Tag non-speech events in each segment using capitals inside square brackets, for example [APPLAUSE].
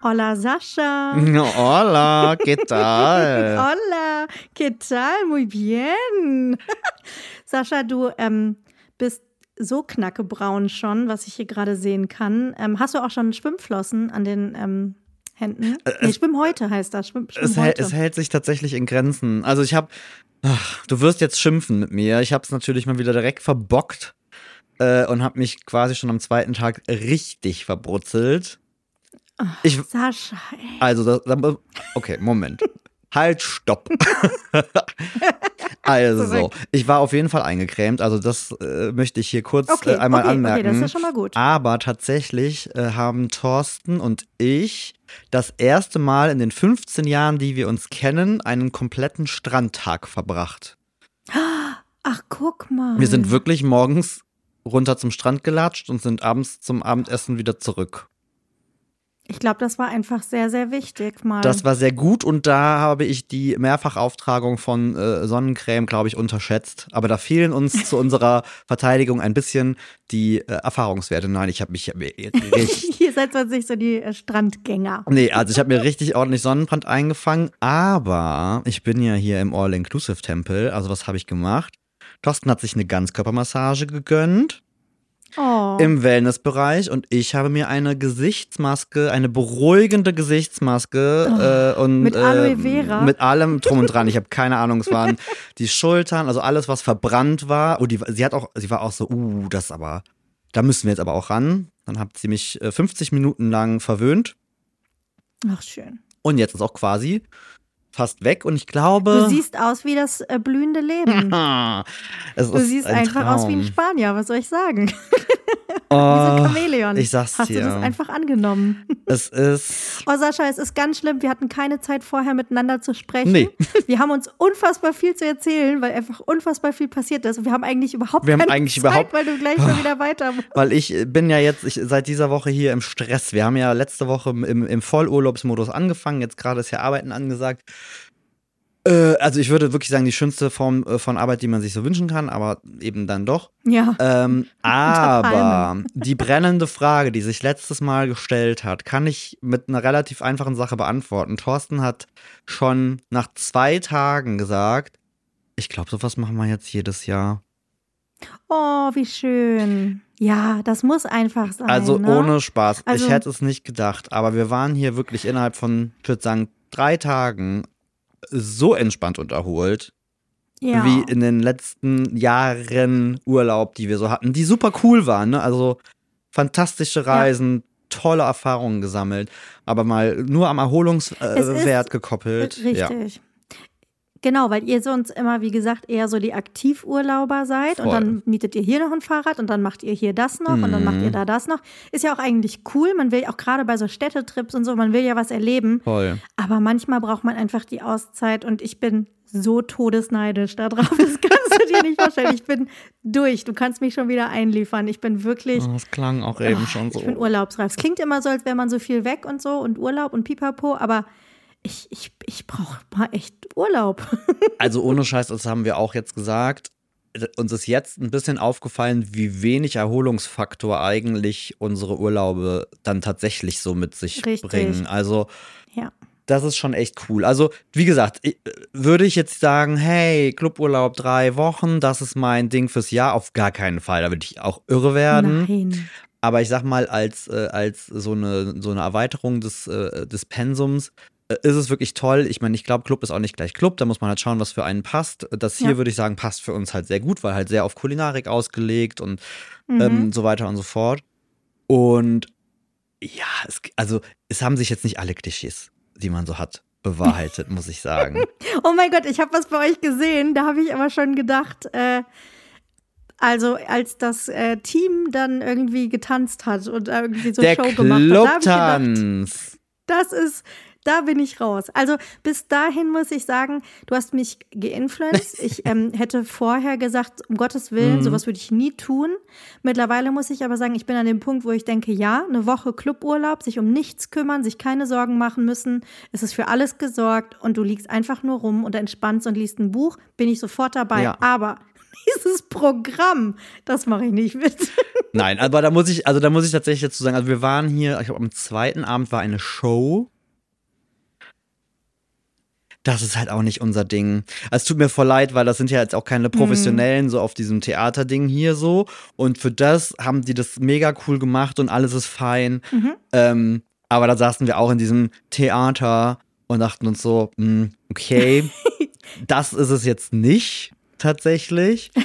Hola Sascha. Hola, [LAUGHS] ¿qué tal? Hola, ¿qué tal? Muy bien. [LAUGHS] Sascha, du ähm, bist so knackebraun schon, was ich hier gerade sehen kann. Ähm, hast du auch schon Schwimmflossen an den ähm, Händen? Äh, nee, Schwimm heute heißt das. Schwimm es, hält, es, hält sich tatsächlich in Grenzen. Also ich habe, du wirst jetzt schimpfen mit mir. Ich habe es natürlich mal wieder direkt verbockt äh, und habe mich quasi schon am zweiten Tag richtig verbrutzelt. Oh, ich, Sascha, ey. Also, okay, Moment. halt, stopp. [LAUGHS] also, ich war auf jeden Fall eingecremt. Also, das äh, möchte ich hier kurz okay, äh, einmal okay, anmerken. Okay, das ist ja schon mal gut. Aber tatsächlich äh, haben Thorsten und ich das erste Mal in den 15 Jahren, die wir uns kennen, einen kompletten Strandtag verbracht. Ach, guck mal. Wir sind wirklich morgens runter zum Strand gelatscht und sind abends zum Abendessen wieder zurück. Ich glaube, das war einfach sehr, sehr wichtig mal. Das war sehr gut und da habe ich die Mehrfachauftragung von äh, Sonnencreme, glaube ich, unterschätzt. Aber da fehlen uns [LAUGHS] zu unserer Verteidigung ein bisschen die äh, Erfahrungswerte. Nein, ich habe mich [LAUGHS] richtig. Hier seid ihr nicht so die äh, Strandgänger. Nee, also ich habe mir richtig ordentlich Sonnenbrand eingefangen, aber ich bin ja hier im All-Inclusive-Tempel. Also was habe ich gemacht? Thorsten hat sich eine Ganzkörpermassage gegönnt. Oh. Im Wellnessbereich und ich habe mir eine Gesichtsmaske, eine beruhigende Gesichtsmaske oh. äh, und mit Aloe Vera. Äh, mit allem drum und dran. Ich habe keine Ahnung, es waren [LAUGHS] die Schultern, also alles, was verbrannt war. Und die, sie hat auch, sie war auch so, uh, das aber, da müssen wir jetzt aber auch ran. Dann hat sie mich 50 äh, Minuten lang verwöhnt. Ach schön. Und jetzt ist auch quasi fast weg und ich glaube. Du siehst aus wie das äh, blühende Leben. [LAUGHS] du siehst ein einfach Traum. aus wie ein Spanier, was soll ich sagen? Oh, [LAUGHS] wie so ein Chamäleon. Ich sag's Hast dir. du das einfach angenommen? Es ist. Oh, Sascha, es ist ganz schlimm. Wir hatten keine Zeit vorher miteinander zu sprechen. Nee. [LAUGHS] Wir haben uns unfassbar viel zu erzählen, weil einfach unfassbar viel passiert ist. Und wir haben eigentlich überhaupt wir keine haben eigentlich Zeit, überhaupt, weil du gleich mal wieder weiter musst. Weil ich bin ja jetzt ich, seit dieser Woche hier im Stress. Wir haben ja letzte Woche im, im Vollurlaubsmodus angefangen. Jetzt gerade ist ja Arbeiten angesagt. Äh, also ich würde wirklich sagen, die schönste Form äh, von Arbeit, die man sich so wünschen kann, aber eben dann doch. Ja. Ähm, [LAUGHS] aber [LAUGHS] die brennende Frage, die sich letztes Mal gestellt hat, kann ich mit einer relativ einfachen Sache beantworten. Thorsten hat schon nach zwei Tagen gesagt, ich glaube, sowas machen wir jetzt jedes Jahr. Oh, wie schön. Ja, das muss einfach sein. Also ne? ohne Spaß. Also, ich hätte es nicht gedacht, aber wir waren hier wirklich innerhalb von, ich würde sagen, drei Tagen so entspannt und erholt. Ja. Wie in den letzten Jahren Urlaub, die wir so hatten, die super cool waren. Ne? Also fantastische Reisen, ja. tolle Erfahrungen gesammelt, aber mal nur am Erholungswert äh, gekoppelt. Richtig. Ja. Genau, weil ihr sonst immer, wie gesagt, eher so die Aktivurlauber seid Voll. und dann mietet ihr hier noch ein Fahrrad und dann macht ihr hier das noch mhm. und dann macht ihr mhm. da das noch. Ist ja auch eigentlich cool. Man will auch gerade bei so Städtetrips und so, man will ja was erleben. Voll. Aber manchmal braucht man einfach die Auszeit und ich bin so todesneidisch darauf. Das kannst du dir nicht vorstellen. Ich bin durch. Du kannst mich schon wieder einliefern. Ich bin wirklich. Oh, das klang auch eben oh, schon so. Ich bin urlaubsreif. Es klingt immer so, als wäre man so viel weg und so und Urlaub und Pipapo, aber ich, ich, ich brauche mal echt Urlaub. [LAUGHS] also ohne Scheiß, das haben wir auch jetzt gesagt. Uns ist jetzt ein bisschen aufgefallen, wie wenig Erholungsfaktor eigentlich unsere Urlaube dann tatsächlich so mit sich Richtig. bringen. Also ja. Das ist schon echt cool. Also, wie gesagt, würde ich jetzt sagen, hey, Cluburlaub drei Wochen, das ist mein Ding fürs Jahr, auf gar keinen Fall. Da würde ich auch irre werden. Nein. Aber ich sag mal, als, äh, als so, eine, so eine Erweiterung des, äh, des Pensums ist es wirklich toll. Ich meine, ich glaube, Club ist auch nicht gleich Club. Da muss man halt schauen, was für einen passt. Das hier ja. würde ich sagen, passt für uns halt sehr gut, weil halt sehr auf Kulinarik ausgelegt und mhm. ähm, so weiter und so fort. Und ja, es, also es haben sich jetzt nicht alle Klischees, die man so hat, bewahrheitet, muss ich sagen. [LAUGHS] Oh mein Gott, ich habe was bei euch gesehen. Da habe ich aber schon gedacht, äh, also als das äh, Team dann irgendwie getanzt hat und irgendwie so Der Show gemacht hat, da habe ich gedacht, das ist da bin ich raus. Also bis dahin muss ich sagen, du hast mich geinfluenced. [LAUGHS] Ich ähm, hätte vorher gesagt, um Gottes Willen, mhm. sowas würde ich nie tun. Mittlerweile muss ich aber sagen, ich bin an dem Punkt, wo ich denke, ja, eine Woche Cluburlaub, sich um nichts kümmern, sich keine Sorgen machen müssen. Es ist für alles gesorgt und du liegst einfach nur rum und entspannst und liest ein Buch, bin ich sofort dabei. Ja. Aber [LAUGHS] dieses Programm, das mache ich nicht mit. Nein, aber da muss ich, also da muss ich tatsächlich dazu sagen, also wir waren hier, ich glaube am zweiten Abend war eine Show. Das ist halt auch nicht unser Ding. Also, es tut mir voll leid, weil das sind ja jetzt auch keine Professionellen mhm. so auf diesem Theaterding hier so. Und für das haben die das mega cool gemacht und alles ist fein. Mhm. Ähm, aber da saßen wir auch in diesem Theater und dachten uns so, mh, hm, okay, [LAUGHS] das ist es jetzt nicht tatsächlich. [LAUGHS]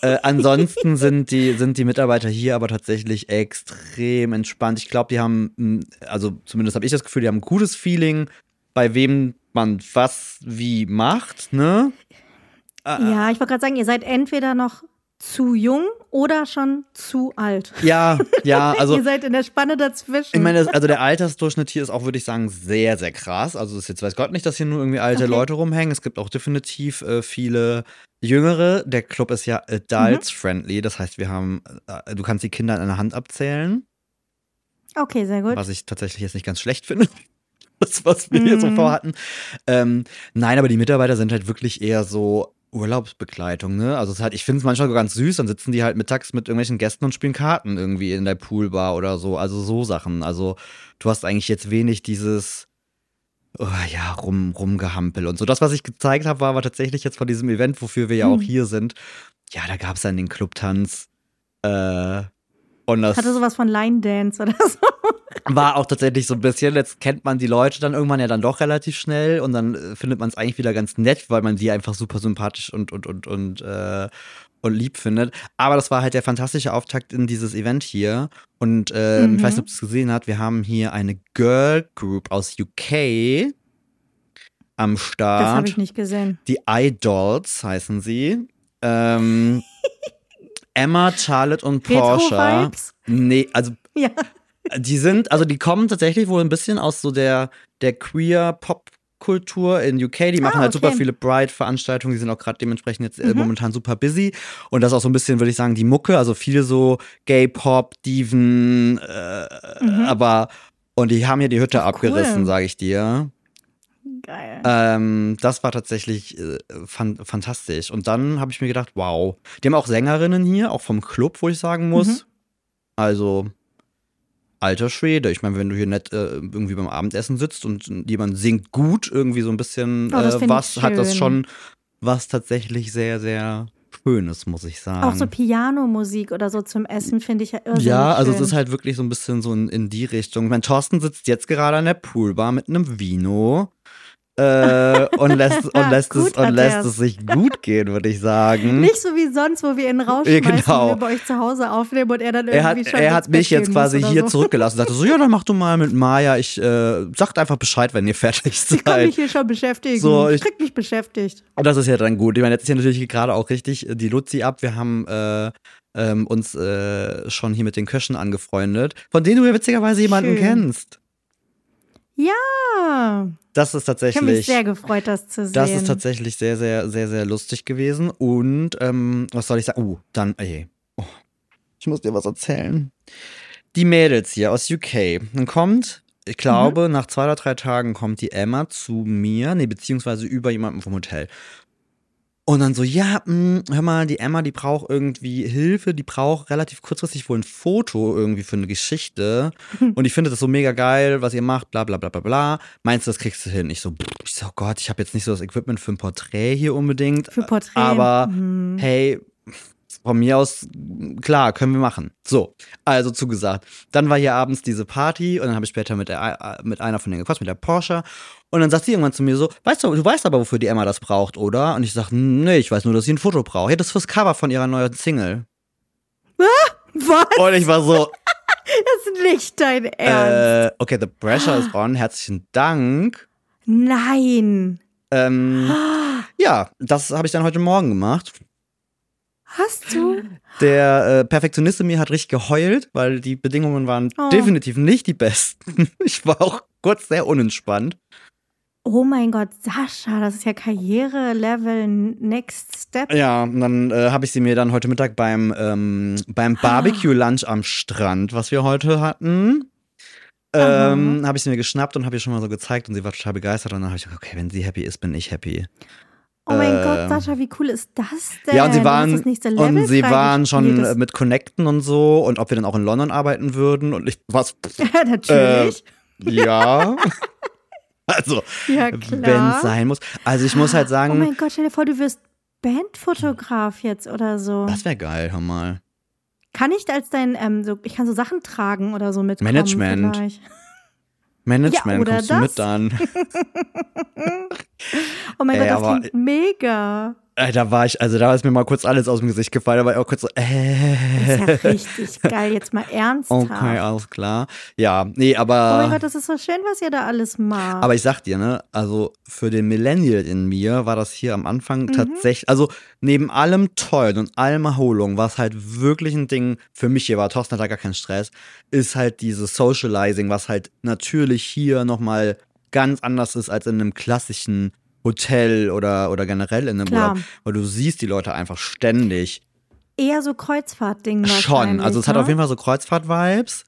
Äh, ansonsten sind die, sind die Mitarbeiter hier aber tatsächlich extrem entspannt. Ich glaube, die haben, hm, also zumindest habe ich das Gefühl, die haben ein gutes Feeling, bei wem man was wie macht, ne? Ja, ich wollte gerade sagen, ihr seid entweder noch zu jung oder schon zu alt. Ja, ja, [LAUGHS] also. Ihr seid in der Spanne dazwischen. Ich meine, also der Altersdurchschnitt hier ist auch, würde ich sagen, sehr, sehr krass. Also es ist jetzt weiß Gott nicht, dass hier nur irgendwie alte okay. Leute rumhängen. Es gibt auch definitiv äh, viele Jüngere. Der Club ist ja adults-friendly. Mhm. Das heißt, wir haben, äh, du kannst die Kinder in einer Hand abzählen. Okay, sehr gut. Was ich tatsächlich jetzt nicht ganz schlecht finde. [LAUGHS] Das, was wir mhm. hier so vorhatten. Ähm, nein, aber die Mitarbeiter sind halt wirklich eher so Urlaubsbegleitung, ne? Also es halt, ich finde es manchmal ganz süß, dann sitzen die halt mittags mit irgendwelchen Gästen und spielen Karten irgendwie in der Poolbar oder so. Also so Sachen. Also du hast eigentlich jetzt wenig dieses oh, ja, rum, rumgehampel und so. Das, was ich gezeigt habe, war aber tatsächlich jetzt von diesem Event, wofür wir ja hm. auch hier sind. Ja, da gab es dann den Clubtanz. Äh, und das Hatte sowas von Line Dance oder so. War auch tatsächlich so ein bisschen. Jetzt kennt man die Leute dann irgendwann ja dann doch relativ schnell und dann äh, findet man es eigentlich wieder ganz nett, weil man die einfach super sympathisch und, und, und, und, äh, und lieb findet. Aber das war halt der fantastische Auftakt in dieses Event hier. Und äh, mhm. ich weiß nicht, ob du es gesehen hast, wir haben hier eine Girl Group aus UK am Start. Das habe ich nicht gesehen. Die Idols heißen sie. Ähm, [LAUGHS] Emma, Charlotte und Porsche. Nee, also ja. Die sind, also die kommen tatsächlich wohl ein bisschen aus so der, der queer Pop Kultur in UK. Die machen ah, halt super viele Bride-Veranstaltungen. Die sind auch gerade dementsprechend jetzt äh, mhm. momentan super busy. Und das ist auch so ein bisschen, würde ich sagen, die Mucke. Also viele so Gay-Pop, Diven, äh, mhm. aber und die haben hier die Hütte abgerissen, cool. sage ich dir. Geil. Ähm, das war tatsächlich äh, fan fantastisch. Und dann habe ich mir gedacht, wow. Die haben auch Sängerinnen hier, auch vom Club, wo ich sagen muss. Mhm. Also alter Schwede. Ich meine, wenn du hier nett äh, irgendwie beim Abendessen sitzt und jemand singt gut irgendwie so ein bisschen oh, äh, was, hat das schon was tatsächlich sehr, sehr Schönes, muss ich sagen. Auch so Pianomusik oder so zum Essen finde ich ja irrsinnig Ja, also schön. es ist halt wirklich so ein bisschen so in, in die Richtung. Mein Thorsten sitzt jetzt gerade an der Poolbar mit einem Vino äh, und lässt, [LAUGHS] und lässt, es, und lässt es sich gut gehen, würde ich sagen. [LAUGHS] Nicht so wie sonst, wo wir ihn rausschmeißen, ja, genau. wir bei euch zu Hause aufnehmen und er dann irgendwie er hat, schon Er hat mich jetzt quasi hier so. zurückgelassen und sagte so, ja, dann mach du mal mit Maya, ich äh, sagt einfach Bescheid, wenn ihr fertig seid. [LAUGHS] Ich kann mich hier schon beschäftigen, so, ich, krieg mich beschäftigt. Und das ist ja dann gut. Ich meine, jetzt ist hier natürlich gerade auch richtig die Luzi ab. Wir haben äh, ähm, uns äh, schon hier mit den Köchen angefreundet, von denen du ja witzigerweise jemanden Schön. kennst. Ja. Das ist tatsächlich. Ich habe mich sehr gefreut, das zu sehen. Das ist tatsächlich sehr, sehr, sehr, sehr lustig gewesen. Und ähm, was soll ich sagen? Uh, dann, ey. Oh, ich muss dir was erzählen. Die Mädels hier aus UK. Dann kommt, ich glaube, mhm. nach zwei oder drei Tagen kommt die Emma zu mir, nee, beziehungsweise über jemanden vom Hotel. Und dann so, ja, mh, hm, hör mal, die Emma, die braucht irgendwie Hilfe, die braucht relativ kurzfristig wohl ein Foto irgendwie für eine Geschichte. [LAUGHS] Und ich finde das so mega geil, was ihr macht, bla bla bla bla bla. Meinst du, das kriegst du hin? Ich so, ich so, oh Gott, ich habe jetzt nicht so das Equipment für ein Porträt hier unbedingt. Für Porträt. Aber mhm. hey, von mir aus, klar, können wir machen. So, also zugesagt. Dann war hier abends diese Party und dann habe ich später mit, der, mit einer von denen gequatscht, mit der Porsche. Und dann sagt sie irgendwann zu mir so, weißt du, du weißt aber, wofür die Emma das braucht, oder? Und ich sage, nee, ich weiß nur, dass sie ein Foto braucht. Ja, das ist fürs Cover von ihrer neuen Single. Was? Und ich war so, [LAUGHS] das ist nicht dein Ernst. Äh, okay, the pressure is on. Herzlichen Dank. Nein. Ähm, [GASPS] ja, das habe ich dann heute Morgen gemacht. Hast du? Der äh, Perfektionist in mir hat richtig geheult, weil die Bedingungen waren oh. definitiv nicht die besten. [LAUGHS] Ich war auch kurz sehr unentspannt. Oh mein Gott, Sascha, das ist ja Karriere-Level Next Step. Ja, und dann äh, habe ich sie mir dann heute Mittag beim, ähm, beim Barbecue-Lunch am Strand, was wir heute hatten, ähm, habe ich sie mir geschnappt und habe ihr schon mal so gezeigt und sie war total begeistert und dann habe ich gesagt, okay, wenn sie happy ist, bin ich happy. Oh mein Äh, Gott, Sascha, wie cool ist das denn? Ja, und sie Du waren, und sie waren schon äh, mit Connecten und so und ob wir dann auch in London arbeiten würden und ich was [LAUGHS] Ja, natürlich. [LAUGHS] ja. also, ja, wenn es sein muss. Also ich muss halt oh sagen, mein Gott, stell dir vor, du wirst Bandfotograf jetzt oder so. das wäre geil, hör mal. Kann ich als dein, ähm, so, ich kann so Sachen tragen oder so mit Management. Vielleicht. Management oder kommst du das. mit dann. [LAUGHS] Oh mein Gott, das aber- klingt mega. Da war ich, also da ist mir mal kurz alles aus dem Gesicht gefallen, da war ich auch kurz so, äh. Das ist ja richtig geil, jetzt mal [LAUGHS] ernsthaft. Okay, alles klar. Ja, nee, Oh mein aber. Gott, das ist so schön, was ihr da alles macht. aber ich sag dir, ne, also für den Millennial in mir war das hier am Anfang Mhm. tatsächlich, also neben allem Tollen und allem Erholung, was halt wirklich ein Ding für mich hier war, Thorsten hat da gar keinen Stress, ist halt dieses Socializing, was halt natürlich hier nochmal ganz anders ist als in einem klassischen Hotel oder, oder generell in einem Klar. Urlaub, weil du siehst die Leute einfach ständig. Eher so Kreuzfahrtding Schon, also es hat ne? auf jeden Fall so Kreuzfahrt-Vibes.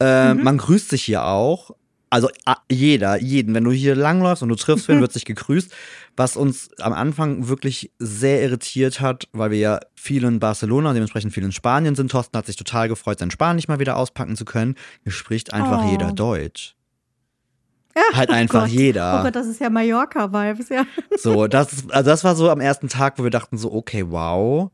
Äh, Mhm. Man grüßt sich hier auch. Also a- jeder, jeden. Wenn du hier langläufst und du triffst wen, [LAUGHS] wird sich gegrüßt. Was uns am Anfang wirklich sehr irritiert hat, weil wir ja viel in Barcelona und dementsprechend viel in Spanien sind. Thorsten hat sich total gefreut, sein Spanisch mal wieder auspacken zu können. Hier spricht einfach Oh. jeder Deutsch. Halt einfach Gott. jeder. Oh Gott, das ist ja Mallorca-Vibes, ja. So, das, also das war so am ersten Tag, wo wir dachten so, okay, wow.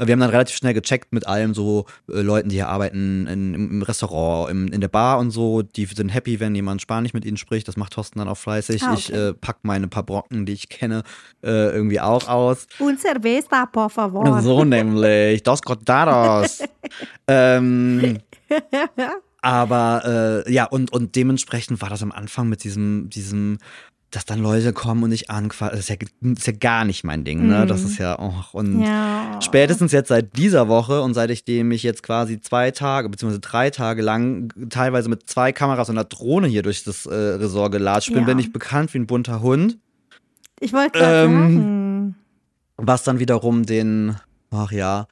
Wir haben dann relativ schnell gecheckt mit allem so äh, Leuten, die hier arbeiten in, im, Restaurant, im, in der Bar und so. Die sind happy, wenn jemand Spanisch mit ihnen spricht. Das macht Thorsten dann auch fleißig. Ah, Ich okay. äh, pack meine paar Brocken, die ich kenne, äh, irgendwie auch aus. Un cerveza, por favor. So nämlich. Dos cortados. [LAUGHS] ähm, aber äh, ja, und, und dementsprechend war das am Anfang mit diesem, diesem, dass dann Leute kommen und nicht anquatschen. Das ist ja, das ist ja gar nicht mein Ding, ne? Das ist ja, oh, und ja. spätestens jetzt seit dieser Woche und seit ich dem mich jetzt quasi zwei Tage beziehungsweise drei Tage lang teilweise mit zwei Kameras und einer Drohne hier durch das äh, Resort gelatscht bin, Ja. bin ich bekannt wie ein bunter Hund. Ich wollte Ähm, sagen. Was dann wiederum den, ach ja,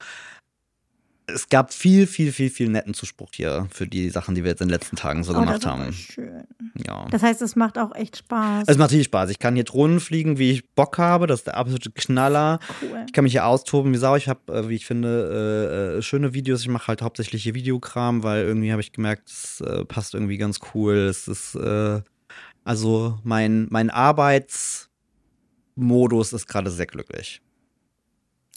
es gab viel, viel, viel, viel netten Zuspruch hier für die Sachen, die wir jetzt in den letzten Tagen so Oh, gemacht das haben. schön. Ja. Das heißt, es macht auch echt Spaß. Es macht richtig Spaß. Ich kann hier Drohnen fliegen, wie ich Bock habe. Das ist der absolute Knaller. cool. Ich kann mich hier austoben wie Sau. Ich habe, äh, wie ich finde, äh, äh, schöne Videos. Ich mache halt hauptsächlich hier Videokram, weil irgendwie habe ich gemerkt, es äh, passt irgendwie ganz cool. Es ist, äh, also mein, mein Arbeitsmodus ist gerade sehr glücklich.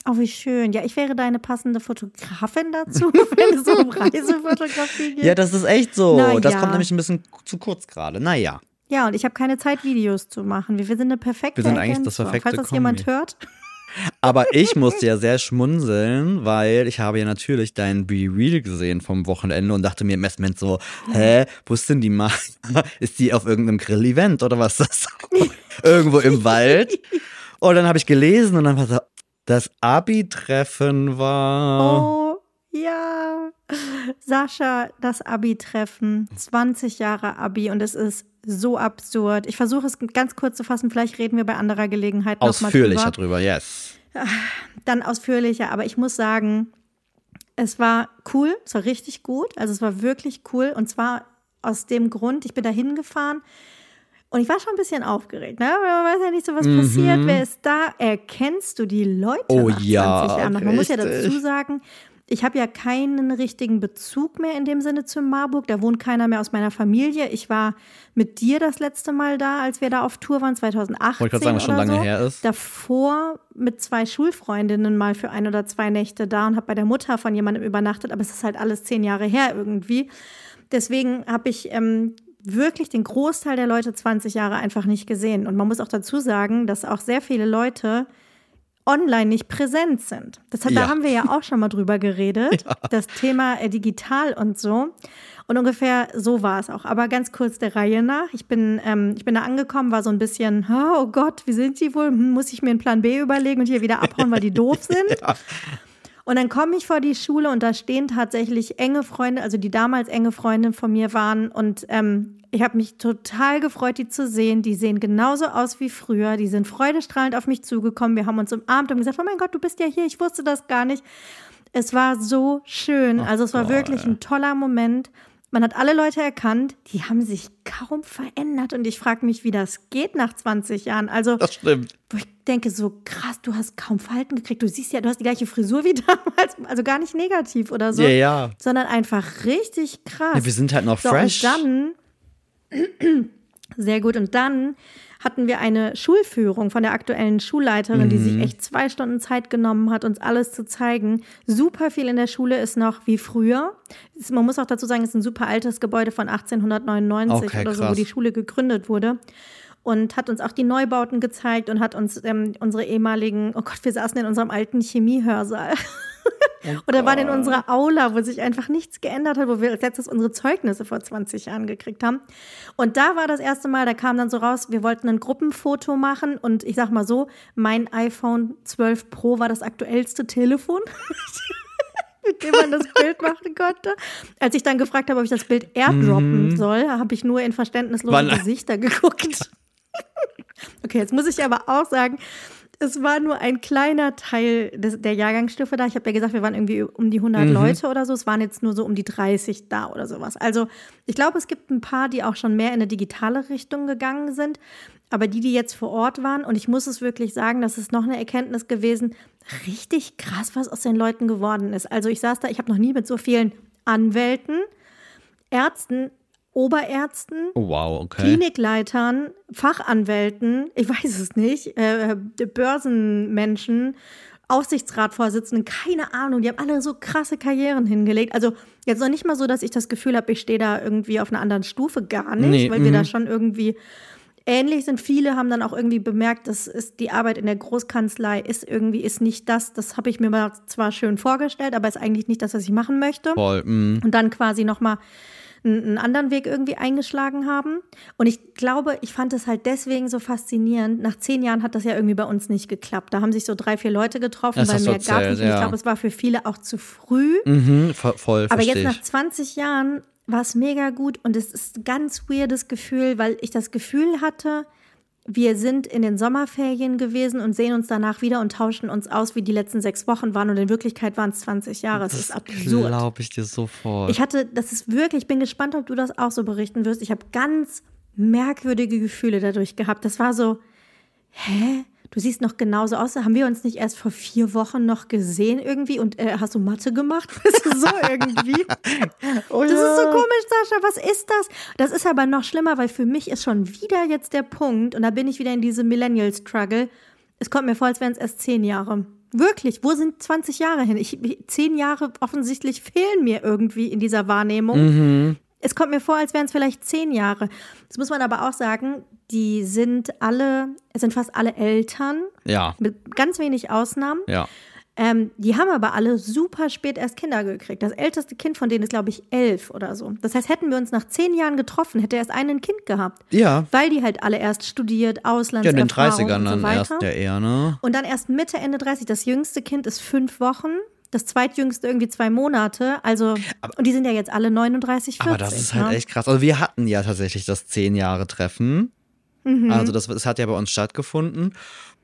Oh, wie schön. Ja, ich wäre deine passende Fotografin dazu, [LAUGHS] wenn es um [LAUGHS] Reisefotografie geht. Ja, das ist echt so. Na das ja. kommt nämlich ein bisschen zu kurz gerade. Naja. Ja, und ich habe keine Zeit, Videos zu machen. Wir wir sind eine perfekte Wir sind eigentlich das Ergänzung. perfekte Falls das jemand Kombi. hört. [LAUGHS] Aber ich musste ja sehr schmunzeln, weil ich habe ja natürlich dein Be Real gesehen vom Wochenende und dachte mir im Moment so, hä, wo ist denn die Ma? Ist die auf irgendeinem Grill-Event oder was ist das? Irgendwo im Wald? Und dann habe ich gelesen und dann war so, das Abi-Treffen war. Oh, ja. Sascha, das Abi-Treffen. 20 Jahre Abi und es ist so absurd. Ich versuche es ganz kurz zu fassen. Vielleicht reden wir bei anderer Gelegenheit nochmal Ausführlicher drüber. drüber, yes. Dann ausführlicher. Aber ich muss sagen, es war cool. Es war richtig gut. Also es war wirklich cool. Und zwar aus dem Grund, ich bin da hingefahren und ich war schon ein bisschen aufgeregt. Ne? Man weiß ja nicht so, was passiert. Wer ist da? Erkennst du die Leute Mhm. Oh nach 20 ja, Jahren noch? Man muss ja richtig. dazu sagen, ich habe ja keinen richtigen Bezug mehr in dem Sinne zu Marburg. Da wohnt keiner mehr aus meiner Familie. Ich war mit dir das letzte Mal da, als wir da auf Tour waren, 2018. Wollte gerade sagen, was schon oder lange so. her ist. Davor mit zwei Schulfreundinnen mal für ein oder zwei Nächte da und habe bei der Mutter von jemandem übernachtet, aber es ist halt alles zehn Jahre her irgendwie. Deswegen habe ich ähm, wirklich den Großteil der Leute 20 Jahre einfach nicht gesehen. Und man muss auch dazu sagen, dass auch sehr viele Leute online nicht präsent sind. Das hat, Ja. Da haben wir ja auch schon mal drüber geredet. [LAUGHS] Das Thema äh, digital und so. Und ungefähr so war es auch. Aber ganz kurz der Reihe nach. Ich bin, ähm, ich bin da angekommen, war so ein bisschen, oh Gott, wie sind die wohl? Hm, muss ich mir einen Plan B überlegen und hier wieder abhauen, weil die doof [LAUGHS] sind? Und dann komme ich vor die Schule und da stehen tatsächlich enge Freunde, also die damals enge Freunde von mir waren. Und ähm, ich habe mich total gefreut, die zu sehen. Die sehen genauso aus wie früher. Die sind freudestrahlend auf mich zugekommen. Wir haben uns umarmt und gesagt, oh mein Gott, du bist ja hier. Ich wusste das gar nicht. Es war so schön. also es war toll. wirklich ein toller Moment. Man hat alle Leute erkannt, die haben sich kaum verändert. Und ich frage mich, wie das geht nach 20 Jahren. Also, das stimmt. Wo ich denke, so krass, du hast kaum Falten gekriegt. Du siehst ja, du hast die gleiche Frisur wie [LAUGHS] damals. Also gar nicht negativ oder so. Ja, ja. Sondern einfach richtig krass. Ja, wir sind halt noch so, fresh. Und dann, [CLEARS THROAT] [CLEARS THROAT] sehr gut. Und dann hatten wir eine Schulführung von der aktuellen Schulleiterin, mhm. die sich mhm. echt zwei Stunden Zeit genommen hat, uns alles zu zeigen. Super viel in der Schule ist noch wie früher. Man muss auch dazu sagen, es ist ein super altes Gebäude von 1899 okay, oder so, krass. wo die Schule gegründet wurde und hat uns auch die Neubauten gezeigt und hat uns ähm, unsere ehemaligen, oh Gott, wir saßen in unserem alten Chemiehörsaal. [LAUGHS] Oh Oder waren in unserer Aula, wo sich einfach nichts geändert hat, wo wir als letztes unsere Zeugnisse vor 20 Jahren gekriegt haben. Und da war das erste Mal, da kam dann so raus, wir wollten ein Gruppenfoto machen und ich sag mal so, mein iPhone 12 Pro war das aktuellste Telefon. [LAUGHS] mit dem man das [LAUGHS] Bild machen konnte. Als ich dann gefragt habe, ob ich das Bild airdroppen mhm. soll, habe ich nur in verständnislose? Gesichter [LAUGHS] geguckt. okay, jetzt muss ich aber auch sagen, es war nur ein kleiner Teil des, der Jahrgangsstufe da. Ich habe ja gesagt, wir waren irgendwie um die 100 mhm. Leute oder so. Es waren jetzt nur so um die 30 da oder sowas. Also ich glaube, es gibt ein paar, die auch schon mehr in eine digitale Richtung gegangen sind. Aber die, die jetzt vor Ort waren, und ich muss es wirklich sagen, das ist noch eine Erkenntnis gewesen, richtig krass, was aus den Leuten geworden ist. Also ich saß da, ich habe noch nie mit so vielen Anwälten, Ärzten, Oberärzten, oh, wow, okay. Klinikleitern, Fachanwälten, ich weiß es nicht, äh, Börsenmenschen, Aufsichtsratvorsitzenden, keine Ahnung, die haben alle so krasse Karrieren hingelegt. Also jetzt noch nicht mal so, dass ich das Gefühl habe, ich stehe da irgendwie auf einer anderen Stufe, gar nicht, nee, weil wir da mhm. schon irgendwie ähnlich sind. Viele haben dann auch irgendwie bemerkt, dass ist die Arbeit in der Großkanzlei ist irgendwie ist nicht das. Das habe ich mir mal zwar schön vorgestellt, aber ist eigentlich nicht das, was ich machen möchte. Voll. Mm. Und dann quasi noch mal einen anderen Weg irgendwie eingeschlagen haben. Und ich glaube, ich fand es halt deswegen so faszinierend. Nach zehn Jahren hat das ja irgendwie bei uns nicht geklappt. Da haben sich so drei, vier Leute getroffen, das weil mehr gab es nicht. Ja. Ich glaube, es war für viele auch zu früh. Mhm, voll, Aber jetzt nach 20 Jahren war es mega gut und es ist ein ganz weirdes Gefühl, weil ich das Gefühl hatte, wir sind in den Sommerferien gewesen und sehen uns danach wieder und tauschen uns aus, wie die letzten sechs Wochen waren. Und in Wirklichkeit waren es 20 Jahre. Das, das ist absurd. glaube ich dir sofort. Ich hatte, das ist wirklich, ich bin gespannt, ob du das auch so berichten wirst. Ich habe ganz merkwürdige Gefühle dadurch gehabt. Das war so, hä? Du siehst noch genauso aus. Haben wir uns nicht erst vor vier Wochen noch gesehen irgendwie und äh, hast du Mathe gemacht? [LAUGHS] so irgendwie. [LAUGHS] oh, das ist so komisch, Sascha. Was ist das? Das ist aber noch schlimmer, weil für mich ist schon wieder jetzt der Punkt, und da bin ich wieder in diesem Millennial-Struggle. Es kommt mir vor, als wären es erst zehn Jahre. Wirklich, wo sind 20 Jahre hin? Ich, zehn Jahre offensichtlich fehlen mir irgendwie in dieser Wahrnehmung. Mhm. Es kommt mir vor, als wären es vielleicht zehn Jahre. Das muss man aber auch sagen, die sind alle, es sind fast alle Eltern. Ja. Mit ganz wenig Ausnahmen. Ja. Ähm, die haben aber alle super spät erst Kinder gekriegt. Das älteste Kind von denen ist, glaube ich, elf oder so. Das heißt, hätten wir uns nach zehn Jahren getroffen, hätte er erst ein Kind gehabt. Ja. Weil die halt alle erst studiert, Auslands Ja, in den 30ern so dann erst der eher, ne? Und dann erst Mitte, Ende 30. Das jüngste Kind ist fünf Wochen das zweitjüngste irgendwie zwei Monate. Also, aber, und die sind ja jetzt alle 39, 40. Aber das ist halt ne? echt krass. Also, wir hatten ja tatsächlich das zehn Jahre Treffen. Mhm. Also, das, das hat ja bei uns stattgefunden.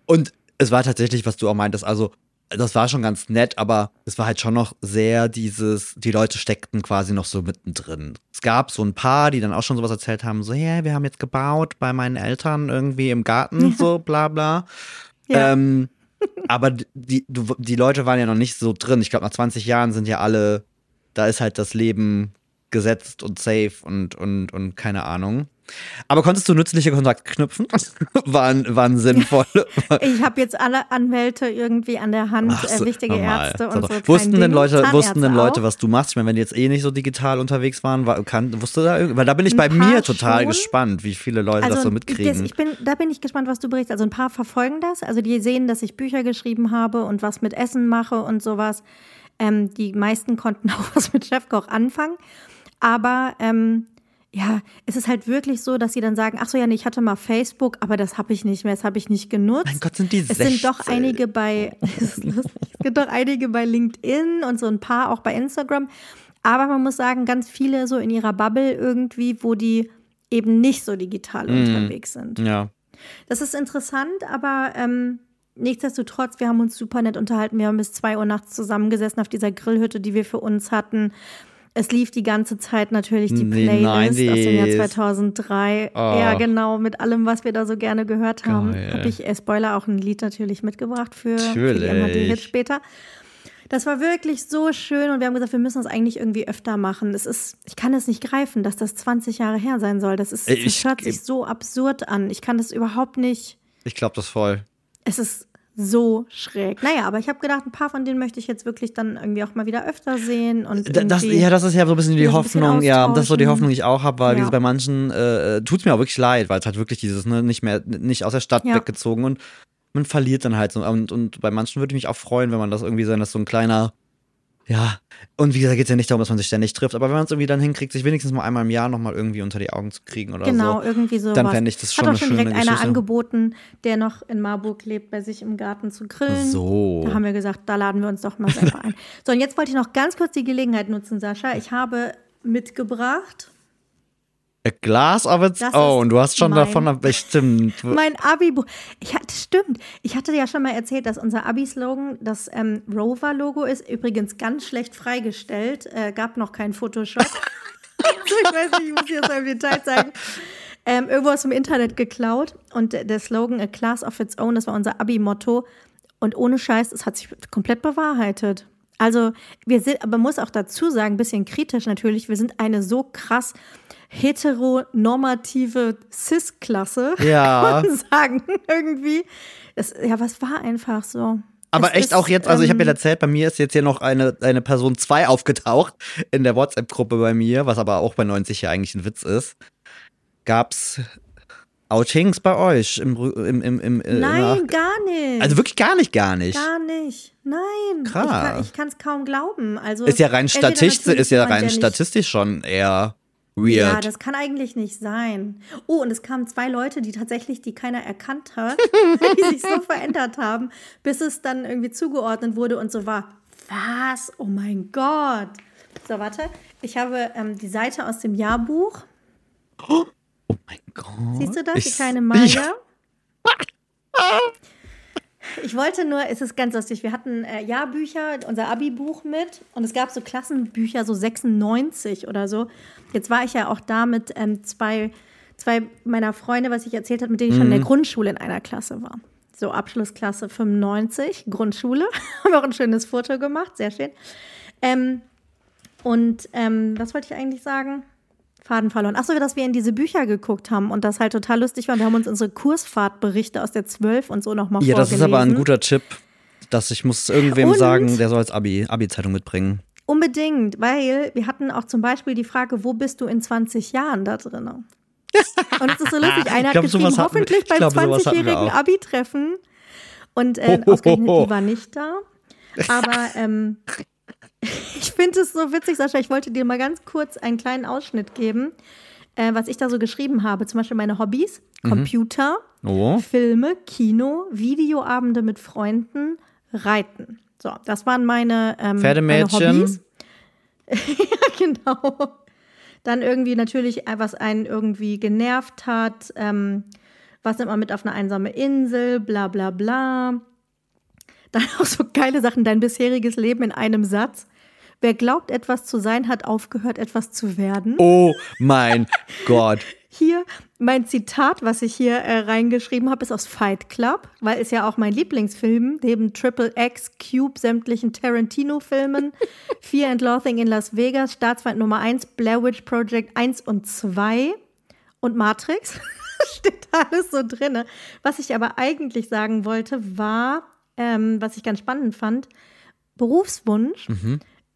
Und es war tatsächlich, was du auch meintest, also, das war schon ganz nett, aber es war halt schon noch sehr dieses, die Leute steckten quasi noch so mittendrin. Es gab so ein paar, die dann auch schon sowas erzählt haben, so, ja, yeah, wir haben jetzt gebaut bei meinen Eltern irgendwie im Garten, so bla bla. Ja. Ähm, aber die, die Leute waren ja noch nicht so drin. Ich glaube, nach 20 Jahren sind ja alle, da ist halt das Leben gesetzt und safe und, und, und keine Ahnung. Aber konntest du nützliche Kontakte knüpfen? [LAUGHS] waren, waren sinnvoll. [LAUGHS] ich habe jetzt alle Anwälte irgendwie an der Hand, Ach, äh, wichtige normal. Ärzte und so. Wussten denn Leute, wussten denn Leute, was du machst? Ich meine, wenn die jetzt eh nicht so digital unterwegs waren, war, kann, wusste da Weil da bin ich bei mir total schon. gespannt, wie viele Leute also, das so mitkriegen. Das, ich bin, da bin ich gespannt, was du berichtest. Also ein paar verfolgen das. Also die sehen, dass ich Bücher geschrieben habe und was mit Essen mache und sowas. Ähm, die meisten konnten [LAUGHS] auch was mit Chefkoch anfangen. Aber ähm, ja, es ist halt wirklich so, dass sie dann sagen, ach so, ja, nee, ich hatte mal Facebook, aber das habe ich nicht mehr, das habe ich nicht genutzt. Mein Gott, sind die Es sind doch einige bei, [LAUGHS] es gibt doch einige bei LinkedIn und so ein paar auch bei Instagram. Aber man muss sagen, ganz viele so in ihrer Bubble irgendwie, wo die eben nicht so digital mm, unterwegs sind. Ja. Das ist interessant, aber ähm, nichtsdestotrotz, wir haben uns super nett unterhalten. Wir haben bis zwei Uhr nachts zusammengesessen auf dieser Grillhütte, die wir für uns hatten Es lief die ganze Zeit natürlich die Die Playlist aus dem Jahr 90s. 2003. Oh. Ja, genau, mit allem, was wir da so gerne gehört haben. Habe ich, äh, Spoiler, auch ein Lied natürlich mitgebracht für, für die Natürlich. MHD-Hits später. Das war wirklich so schön und wir haben gesagt, wir müssen das eigentlich irgendwie öfter machen. Es ist, ich kann es nicht greifen, dass das 20 Jahre her sein soll. Das ist, Ich- das hört sich so absurd an. Ich kann das überhaupt nicht. Ich glaube das voll. Es ist so schräg. Naja, aber ich habe gedacht, ein paar von denen möchte ich jetzt wirklich dann irgendwie auch mal wieder öfter sehen. Und Da- Das, ja, das ist ja so ein bisschen die bisschen Hoffnung, ja, das ist so die. Hoffnung, die ich auch habe, weil Ja. bei manchen äh, tut es mir auch wirklich leid, weil es halt wirklich dieses, ne, nicht mehr, nicht aus der Stadt Ja. weggezogen und man verliert dann halt so. Und, und bei manchen würde ich mich auch freuen, wenn man das irgendwie sein, dass so ein kleiner, ja, und wie gesagt, geht es ja nicht darum, dass man sich ständig trifft, aber wenn man es irgendwie dann hinkriegt, sich wenigstens mal einmal im Jahr nochmal irgendwie unter die Augen zu kriegen oder Genau, so. irgendwie so. Dann fände ich das schon Hat eine auch schon schöne direkt einer Geschichte. angeboten, der noch in Marburg lebt, bei sich im Garten zu grillen. So. Da haben wir gesagt, da laden wir uns doch mal selber ein. [LAUGHS] So, und jetzt wollte ich noch ganz kurz die Gelegenheit nutzen, Sascha. Ich habe mitgebracht A glass of its Das own. Du hast schon mein- davon [LAUGHS] bestimmt. mein Abi-Buch. Ich hatte, stimmt. Ich hatte ja schon mal erzählt, dass unser Abi-Slogan das ähm, Rover-Logo ist. Übrigens ganz schlecht freigestellt. Äh, gab noch kein Photoshop. [LAUGHS] [LAUGHS] ich weiß nicht, ich muss jetzt im Detail zeigen. Ähm, irgendwo aus dem Internet geklaut. Und der der Slogan A Class of Its Own, das war unser Abi-Motto. Und ohne Scheiß, es hat sich komplett bewahrheitet. Also, wir sind, aber man muss auch dazu sagen, ein bisschen kritisch natürlich, wir sind eine so krass heteronormative Cis-Klasse. Ja. [LAUGHS] Kann man sagen, irgendwie. Das, ja, was war einfach so. Aber Es echt ist, auch jetzt, also ich habe ähm, ja erzählt, bei mir ist jetzt hier noch eine, eine Person 2 aufgetaucht in der WhatsApp-Gruppe bei mir, was aber auch bei 90 ja eigentlich ein Witz ist. Gab's Outings bei euch im, im, im, im äh, Nein, nach- gar nicht. Also wirklich gar nicht, gar nicht. Gar nicht. Nein. Krass. Ich kann es kaum glauben. Also, ist ja rein statistisch, ist ja rein statistisch schon eher Ja, weird. das kann eigentlich nicht sein. Oh, und es kamen zwei Leute, die tatsächlich, die keiner erkannt hat, [LAUGHS] die sich so verändert haben, bis es dann irgendwie zugeordnet wurde und so war. Was? Oh mein Gott. So, warte. Ich habe ähm, die Seite aus dem Jahrbuch. oh mein Gott. Siehst du das? Die Ich- kleine Ich, [LAUGHS] Maya. Ich wollte nur, es ist ganz lustig, wir hatten äh, Jahrbücher, unser Abi-Buch mit und es gab so Klassenbücher, so 96 oder so. Jetzt war ich ja auch da mit ähm, zwei, zwei meiner Freunde, was ich erzählt habe, mit denen ich schon in der Grundschule in einer Klasse war. So Abschlussklasse 95, Grundschule. [LAUGHS] Haben wir auch ein schönes Foto gemacht, sehr schön. Ähm, und ähm, was wollte ich eigentlich sagen? Faden verloren. Achso, dass wir in diese Bücher geguckt haben und das halt total lustig war. Wir haben uns unsere Kursfahrtberichte aus der 12 und so nochmal ja, das ist aber ein guter Tipp. Dass ich muss irgendwem Und- sagen, der soll als Abi, Abi-Zeitung mitbringen. Unbedingt, weil wir hatten auch zum Beispiel die Frage, wo bist du in 20 Jahren da drin? [LAUGHS] Und es ist so lustig, einer hat glaub, geschrieben, wir- hoffentlich ich beim glaub, sowas hatten wir 20-jährigen auch. Abi-Treffen. Und äh, ausgerechnet, die [LAUGHS] war nicht da. Aber ähm, [LAUGHS] ich finde es so witzig, Sascha, ich wollte dir mal ganz kurz einen kleinen Ausschnitt geben, äh, was ich da so geschrieben habe. Zum Beispiel meine Hobbys, Mhm. Computer, Oh. Filme, Kino, Videoabende mit Freunden, Reiten. So, das waren meine, ähm, meine. Hobbys. [LAUGHS] ja, genau. Dann irgendwie natürlich, äh, was einen irgendwie genervt hat. Ähm, was nimmt man mit auf eine einsame Insel? Bla bla bla. Dann [LAUGHS] auch so geile Sachen, dein bisheriges Leben in einem Satz. Wer glaubt, etwas zu sein, hat aufgehört, etwas zu werden. Oh mein [LAUGHS] Gott. Hier, mein Zitat, was ich hier äh, reingeschrieben habe, ist aus Fight Club, weil es ja auch mein Lieblingsfilm, neben Triple X, Cube, sämtlichen Tarantino-Filmen, [LAUGHS] Fear and Loathing in Las Vegas, Staatsfeind Nummer 1, Blair Witch Project 1 und 2 und Matrix. [LAUGHS] Steht da alles so drin. Was ich aber eigentlich sagen wollte, war, ähm, was ich ganz spannend fand, Berufswunsch,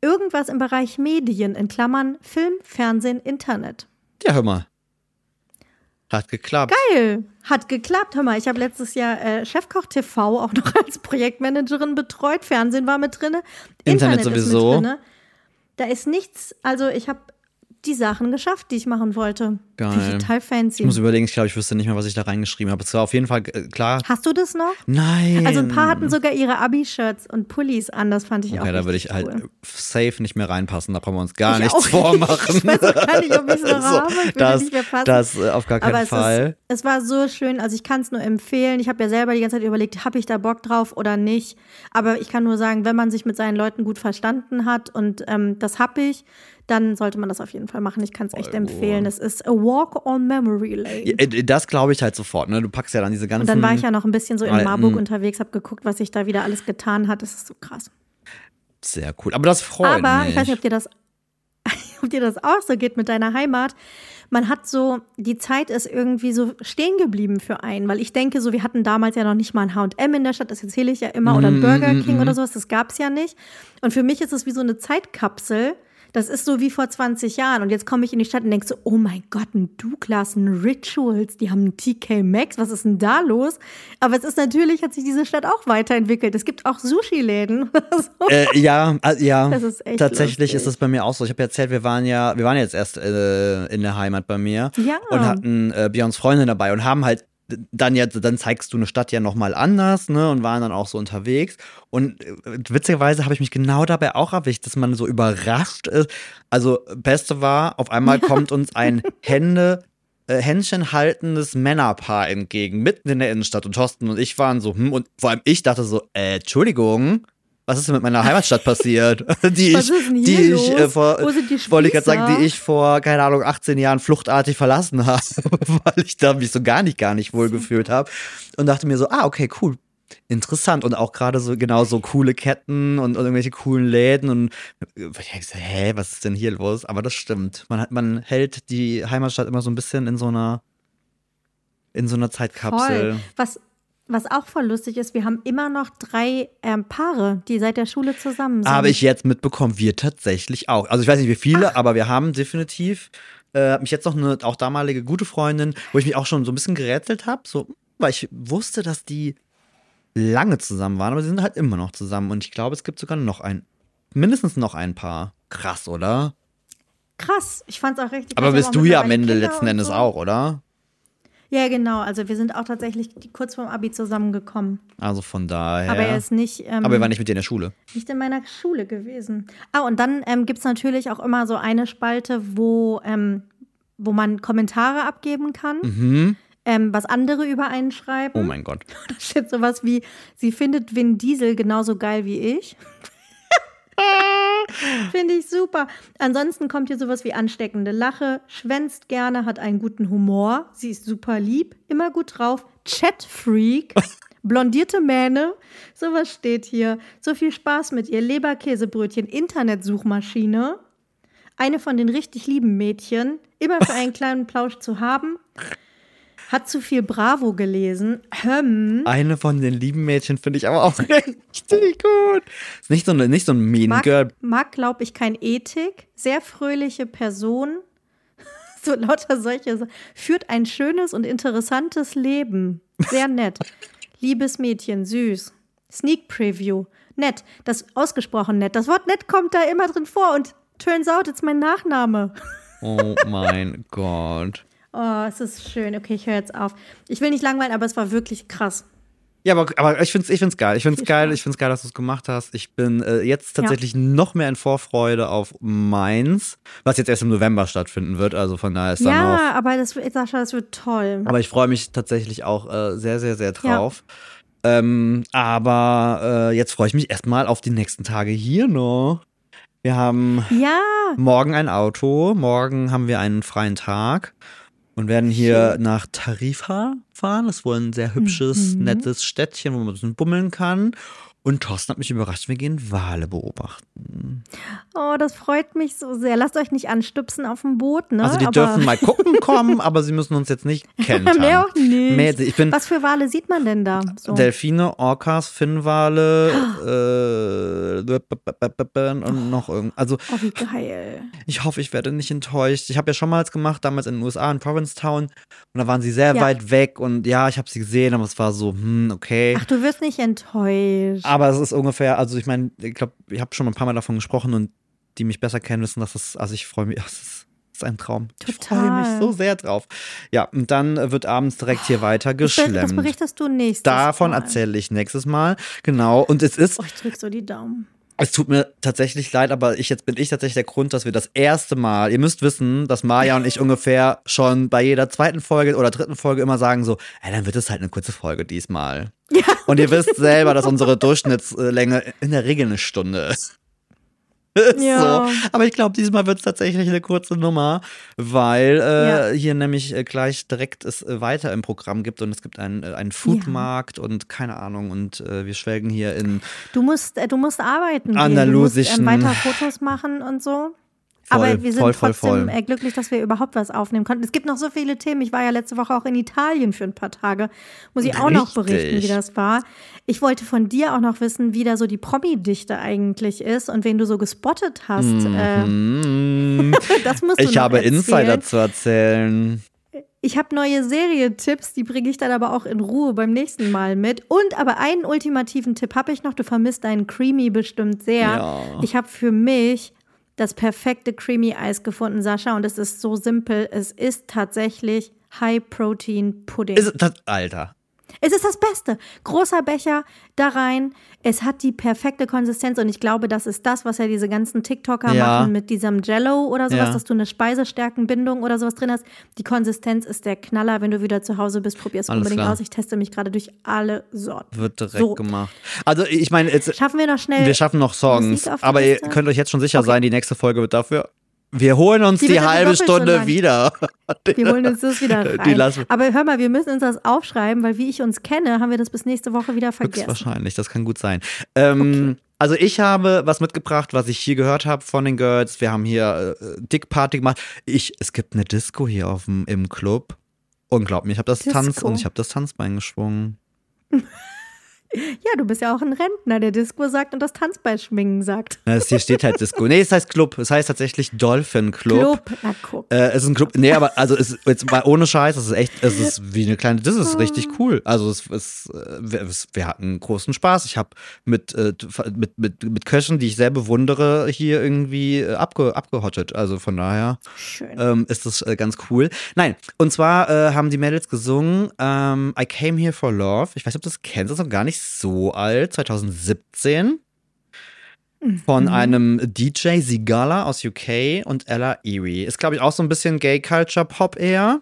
irgendwas im Bereich Medien, in Klammern Film, Fernsehen, Internet. Ja, hör mal. Hat geklappt. Geil, hat geklappt. Hör mal, ich habe letztes Jahr äh, Chefkoch TV auch [LAUGHS] noch als Projektmanagerin betreut. Fernsehen war mit drin. Internet Ist sowieso. mit drinne. Da ist nichts, also ich habe die Sachen geschafft, die ich machen wollte. Geil. Ich total fancy. Ich muss überlegen, ich glaube, ich wüsste nicht mehr, was ich da reingeschrieben habe. Es war auf jeden Fall äh, klar. Hast du das noch? Nein. Also ein paar hatten sogar ihre Abi-Shirts und Pullis an, das fand ich auch Okay, da würde ich halt cool. safe nicht mehr reinpassen. Da brauchen wir uns gar Ich nichts auch. vormachen. Ich weiß auch gar nicht, ob ich's noch [LAUGHS] habe. Ich würde das, nicht mehr passen. das äh, auf gar keinen Aber es, Fall. Ist, es war so schön, also ich kann es nur empfehlen. Ich habe ja selber die ganze Zeit überlegt, habe ich da Bock drauf oder nicht. Aber ich kann nur sagen, wenn man sich mit seinen Leuten gut verstanden hat und ähm, das habe ich, dann sollte man das auf jeden Fall machen. Ich kann es echt Voll empfehlen. Es ist A Walk on Memory Lane. Ja, äh, Das glaube ich halt sofort, ne? Du packst ja dann diese ganzen. Und dann war ich ja noch ein bisschen so in Marburg unterwegs, habe geguckt, was sich da wieder alles getan hat. Das ist so krass. Sehr cool. Aber das freut Aber mich. ich weiß nicht, ob dir das, [LAUGHS] ob dir das auch so geht mit deiner Heimat. Man hat so, die Zeit ist irgendwie so stehen geblieben für einen, weil ich denke so, wir hatten damals ja noch nicht mal ein H&M in der Stadt, das erzähle ich ja immer, oder ein Burger King oder sowas, das gab es ja nicht. Und für mich ist es wie so eine Zeitkapsel. Das ist so wie vor 20 Jahren. Und jetzt komme ich in die Stadt und denke so, oh mein Gott, ein Douglas, ein Rituals, die haben ein TK Maxx, was ist denn da los? Aber es ist natürlich, hat sich diese Stadt auch weiterentwickelt. Es gibt auch Sushi-Läden. [LAUGHS] so. Äh, ja, äh, ja. Das ist Tatsächlich lustig. ist es bei mir auch so. Ich habe ja erzählt, wir waren ja, wir waren jetzt erst äh, in der Heimat bei mir Ja. und hatten äh, Björns Freundin dabei und haben halt dann ja, dann zeigst du eine Stadt ja nochmal anders, ne? Und waren dann auch so unterwegs. Und äh, witzigerweise habe ich mich genau dabei auch erwischt, dass man so überrascht ist. Also, Beste war, auf einmal [LAUGHS] kommt uns ein Hände, äh, Händchen haltendes Männerpaar entgegen, mitten in der Innenstadt. Und Thorsten und ich waren so, hm, und vor allem ich dachte so, äh, Entschuldigung, was ist denn mit meiner Heimatstadt passiert? [LAUGHS] die ich, die ich äh, vor, wollte ich gerade sagen, die ich vor, keine Ahnung, 18 Jahren fluchtartig verlassen [LAUGHS] habe, weil ich da mich so gar nicht, gar nicht wohl gefühlt habe. Und dachte mir so, ah, okay, cool. Interessant und auch gerade so genau so coole Ketten und, und irgendwelche coolen Läden und äh, ich denke so, hä, was ist denn hier los? Aber das stimmt. Man hat, man hält die Heimatstadt immer so ein bisschen in so einer in so einer Zeitkapsel. Voll. Was, was auch voll lustig ist, wir haben immer noch drei ähm, Paare, die seit der Schule zusammen sind. Habe ich jetzt mitbekommen, wir tatsächlich auch. Also ich weiß nicht, wie viele, aber wir haben definitiv äh, mich jetzt noch eine auch damalige gute Freundin, wo ich mich auch schon so ein bisschen gerätselt habe, so, weil ich wusste, dass die lange zusammen waren, aber sie sind halt immer noch zusammen und ich glaube, es gibt sogar noch ein, mindestens noch ein Paar. Krass, oder? Krass, ich fand's auch richtig Aber krass. Bist du ja am Ende Kinder letzten Endes so. auch, oder? Ja, genau. Also wir sind auch tatsächlich kurz vorm Abi zusammengekommen. Also von daher. Aber er ist nicht, ähm, aber wir waren nicht mit dir in der Schule. nicht in meiner Schule gewesen. Ah, und dann ähm, gibt es natürlich auch immer so eine Spalte, wo, ähm, wo man Kommentare abgeben kann, Mhm. ähm, was andere über einen schreiben. Oh mein Gott. [LAUGHS] Da steht sowas wie, sie findet Vin Diesel genauso geil wie ich. [LAUGHS] [LAUGHS] Finde ich super. Ansonsten kommt hier sowas wie ansteckende Lache, schwänzt gerne, hat einen guten Humor, sie ist super lieb, immer gut drauf, Chatfreak, [LAUGHS] blondierte Mähne, sowas steht hier. So viel Spaß mit ihr, Leberkäsebrötchen, Internetsuchmaschine, eine von den richtig lieben Mädchen, immer für einen [LAUGHS] kleinen Plausch zu haben, hat zu viel Bravo gelesen, hm, Eine von den lieben Mädchen finde ich aber auch [LAUGHS] richtig gut. Ist nicht so, eine, nicht so ein Mean mag, Girl. mag glaube ich, kein Ethik, sehr fröhliche Person, [LAUGHS] so lauter solche, führt ein schönes und interessantes Leben, sehr nett. Liebes Mädchen, süß. Sneak Preview, nett, das ausgesprochen nett. Das Wort nett kommt da immer drin vor und turns out, it's mein Nachname. [LAUGHS] Oh mein Gott. Oh, es ist schön. Okay, ich höre jetzt auf. Ich will nicht langweilen, aber es war wirklich krass. Ja, aber, aber ich finde es ich find's geil. Ich finde es geil. Ich finde geil, dass du es gemacht hast. Ich bin äh, jetzt tatsächlich noch mehr in Vorfreude auf Mainz, was jetzt erst im November stattfinden wird. Also von daher ist da noch. Ja, aber das, Sascha, das wird toll. Aber ich freue mich tatsächlich auch äh, sehr, sehr, sehr drauf. Ähm, aber äh, jetzt freue ich mich erstmal auf die nächsten Tage hier noch. Wir haben Ja, morgen ein Auto, morgen haben wir einen freien Tag und werden hier nach Tarifa fahren. Das ist wohl ein sehr hübsches, Mhm. nettes Städtchen, wo man ein bisschen bummeln kann. Und Thorsten hat mich überrascht, wir gehen Wale beobachten. Oh, das freut mich so sehr. Lasst euch nicht anstupsen auf dem Boot, ne? Also die Aber dürfen mal [LAUGHS] gucken kommen, aber sie müssen uns jetzt nicht kennen. [LAUGHS] Mehr auch nicht. Mehr, ich bin Was für Wale sieht man denn da? So. Delfine, Orcas, Finnwale [GASPS] äh, und noch irgend. Also Oh, wie geil. ich hoffe, ich werde nicht enttäuscht. Ich habe ja schon mal gemacht, damals in den USA, in Provincetown. Und da waren sie sehr Ja. weit weg. Und ja, ich habe sie gesehen, aber es war so, hm, okay. Ach, du wirst nicht enttäuscht. Aber es ist ungefähr, also ich meine, ich glaube, ich habe schon ein paar Mal davon gesprochen und die mich besser kennen, wissen, dass es, also ich freue mich, [LAUGHS] es ist, ist ein Traum. Ich freue mich Total. so sehr drauf. Ja, und dann wird abends direkt hier weiter be- das geschlemmt. berichtest du nächstes Davon erzähle ich nächstes Mal. Genau. Und es ist, Oh, ich drück so die Daumen. Es tut mir tatsächlich leid, aber ich jetzt bin ich tatsächlich der Grund, dass wir das erste Mal, ihr müsst wissen, dass Maja und ich ungefähr schon bei jeder zweiten Folge oder dritten Folge immer sagen so, ey, dann wird es halt eine kurze Folge diesmal. Und ihr wisst selber, dass unsere Durchschnittslänge in der Regel eine Stunde ist. Ja. So. Aber ich glaube, diesmal wird es tatsächlich eine kurze Nummer, weil äh, Ja. hier nämlich äh, gleich direkt es äh, weiter im Programm gibt und es gibt einen, äh, einen Foodmarkt und keine Ahnung und äh, wir schwelgen hier in Du musst, äh, du musst arbeiten. gehen. Andalusischen- Du musst ähm, weiter Fotos machen und so. Voll, Aber wir sind voll, voll, trotzdem. Äh, glücklich, dass wir überhaupt was aufnehmen konnten. Es gibt noch so viele Themen. Ich war ja letzte Woche auch in Italien für ein paar Tage. Muss ich auch noch berichten, wie Richtig. das war. Ich wollte von dir auch noch wissen, wie da so die Promi-Dichte eigentlich ist und wen du so gespottet hast. Äh, Mm, [LAUGHS] das musst du ich habe erzählen. Insider zu erzählen. Ich habe neue Serientipps, die bringe ich dann aber auch in Ruhe beim nächsten Mal mit. Und aber einen ultimativen Tipp habe ich noch. Du vermisst deinen Creamy bestimmt sehr. Ja. Ich habe für mich das perfekte Creamy Eis gefunden, Sascha. Und es ist so simpel. Es ist tatsächlich High Protein Pudding. Ist, das, Alter. Es ist das Beste. Großer Becher da rein. Es hat die perfekte Konsistenz und ich glaube, das ist das, was ja diese ganzen TikToker Ja. machen mit diesem Jello oder sowas, Ja. dass du eine Speisestärkenbindung oder sowas drin hast. Die Konsistenz ist der Knaller. Wenn du wieder zu Hause bist, probier's Alles unbedingt klar. aus. Ich teste mich gerade durch alle Sorten. Wird direkt So. gemacht. Also ich meine, jetzt, Schaffen wir noch schnell. wir schaffen noch Songs, aber ihr könnt euch jetzt schon sicher Okay. sein, die nächste Folge wird dafür. Wir holen uns Die die, halbe Stunde wieder. [LAUGHS] wir holen uns das wieder rein. Aber hör mal, wir müssen uns das aufschreiben, weil wie ich uns kenne, haben wir das bis nächste Woche wieder vergessen. Höchstwahrscheinlich, das kann gut sein. Ähm, Also ich habe was mitgebracht, was ich hier gehört habe von den Girls. Wir haben hier äh, Dick Party gemacht. Ich, es gibt eine Disco hier auf dem, im Club. Und glaub mir, ich habe das Disco? Tanz und ich habe das Tanzbein geschwungen. [LAUGHS] Ja, du bist ja auch ein Rentner, der Disco sagt und das Tanzbein schwingen sagt. Es hier steht halt Disco. Nee, es heißt Club. Es heißt tatsächlich Dolphin Club. Club, na guck. Äh, es ist ein Club. Nee, aber also es jetzt mal ohne Scheiß, es ist echt, es ist wie eine kleine, das ist richtig cool. Also es ist, äh, wir, es- wir hatten großen Spaß. Ich habe mit, äh, mit, mit, mit Köchen, die ich sehr bewundere, hier irgendwie äh, abge, abgehottet. Also von daher ähm, ist das äh, ganz cool. Nein, und zwar äh, haben die Mädels gesungen ähm, I Came Here for Love. Ich weiß nicht, ob du das kennst, das ist noch gar nicht so alt, 2017. Von einem DJ Sigala aus UK und Ella Erie. Ist, glaube ich, auch so ein bisschen Gay Culture Pop eher.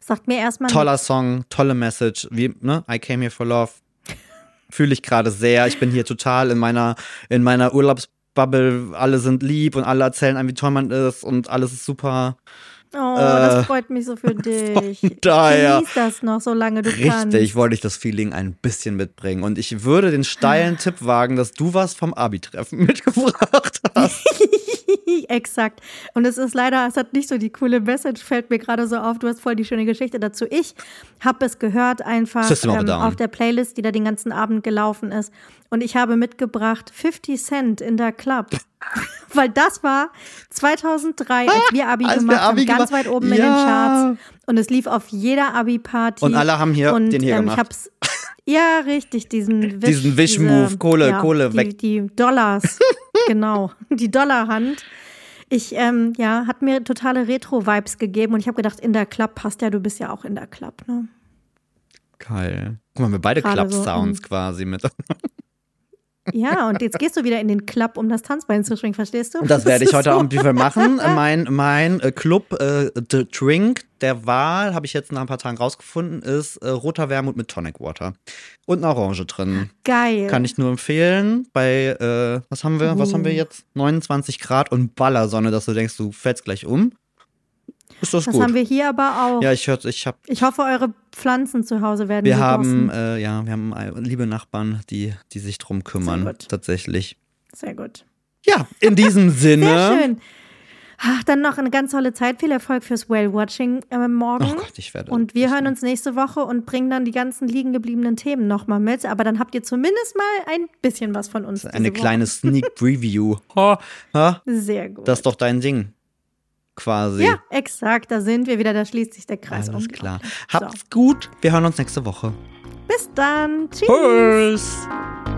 Sagt mir erstmal. Toller Song, tolle Message. Wie, ne? I Came Here for Love. Fühle ich gerade sehr. Ich bin hier total in meiner, in meiner Urlaubsbubble. Alle sind lieb und alle erzählen einem, wie toll man ist und alles ist super. Oh, Äh, das freut mich so für [LAUGHS] dich. daher. Genieß das noch, solange du kannst. Richtig, wollte ich das Feeling ein bisschen mitbringen. Und ich würde den steilen Tipp wagen, dass du was vom Abi-Treffen [LAUGHS] mitgebracht hast. [LAUGHS] Exakt. Und es ist leider, es hat nicht so die coole Message, fällt mir gerade so auf. Du hast voll die schöne Geschichte dazu. Ich habe es gehört einfach ähm, auf der Playlist, die da den ganzen Abend gelaufen ist. Und ich habe mitgebracht 50 Cent in der Club. [LAUGHS] Weil das war 2003, als wir Abi Als wir gemacht Abi haben, ganz gemacht- weit oben in den Ja. Charts. Und es lief auf jeder Abi-Party. Und alle haben hier Und, den hier ähm, gemacht. Ich hab's, ja, richtig, diesen [LAUGHS] Wisch, Diesen Wischmove, Kohle, ja, Kohle die, weg. Die Dollars, [LAUGHS] genau, die Dollarhand. Ich, ähm, ja, hat mir totale Retro-Vibes gegeben und ich habe gedacht, in der Club passt ja, du bist ja auch in der Club, ne? Geil. Guck mal, wir beide Gerade so, Club-Sounds ähm, quasi mit. Ja, und jetzt gehst du wieder in den Club, um das Tanzbein zu schwingen, verstehst du? Das werde ich heute so. Abend wieder machen. [LAUGHS] Mein, mein äh, Club äh, The Drink der Wahl, habe ich jetzt nach ein paar Tagen rausgefunden, ist äh, roter Wermut mit Tonic Water. Und eine Orange drin. Geil. Kann ich nur empfehlen. Bei, äh, was haben wir, was haben wir Uh. jetzt? 29 Grad und Ballersonne, dass du denkst, du fällst gleich um. Ist das, das gut? haben wir hier aber auch. ja, ich hör, ich hab, Ich hoffe, eure Pflanzen zu Hause werden wir haben, äh, ja, wir haben äh, liebe Nachbarn, die, die sich drum kümmern. Sehr gut. Tatsächlich. Sehr gut. Ja, in diesem [LAUGHS] Sinne. Sehr schön. Ach, dann noch eine ganz tolle Zeit. Viel Erfolg fürs Whale-Watching äh, morgen. Oh Gott, ich werde. Und wir hören uns nächste Woche und bringen dann die ganzen liegen gebliebenen Themen nochmal mit. Aber dann habt ihr zumindest mal ein bisschen was von uns. Eine kleine [LAUGHS] Sneak Preview. Sehr gut. das ist doch dein Ding. Quasi. ja, exakt. Da sind wir wieder. Da schließt sich der Kreis. Alles klar. Habt's gut. Wir hören uns nächste Woche. So. Bis dann. Tschüss. Tschüss.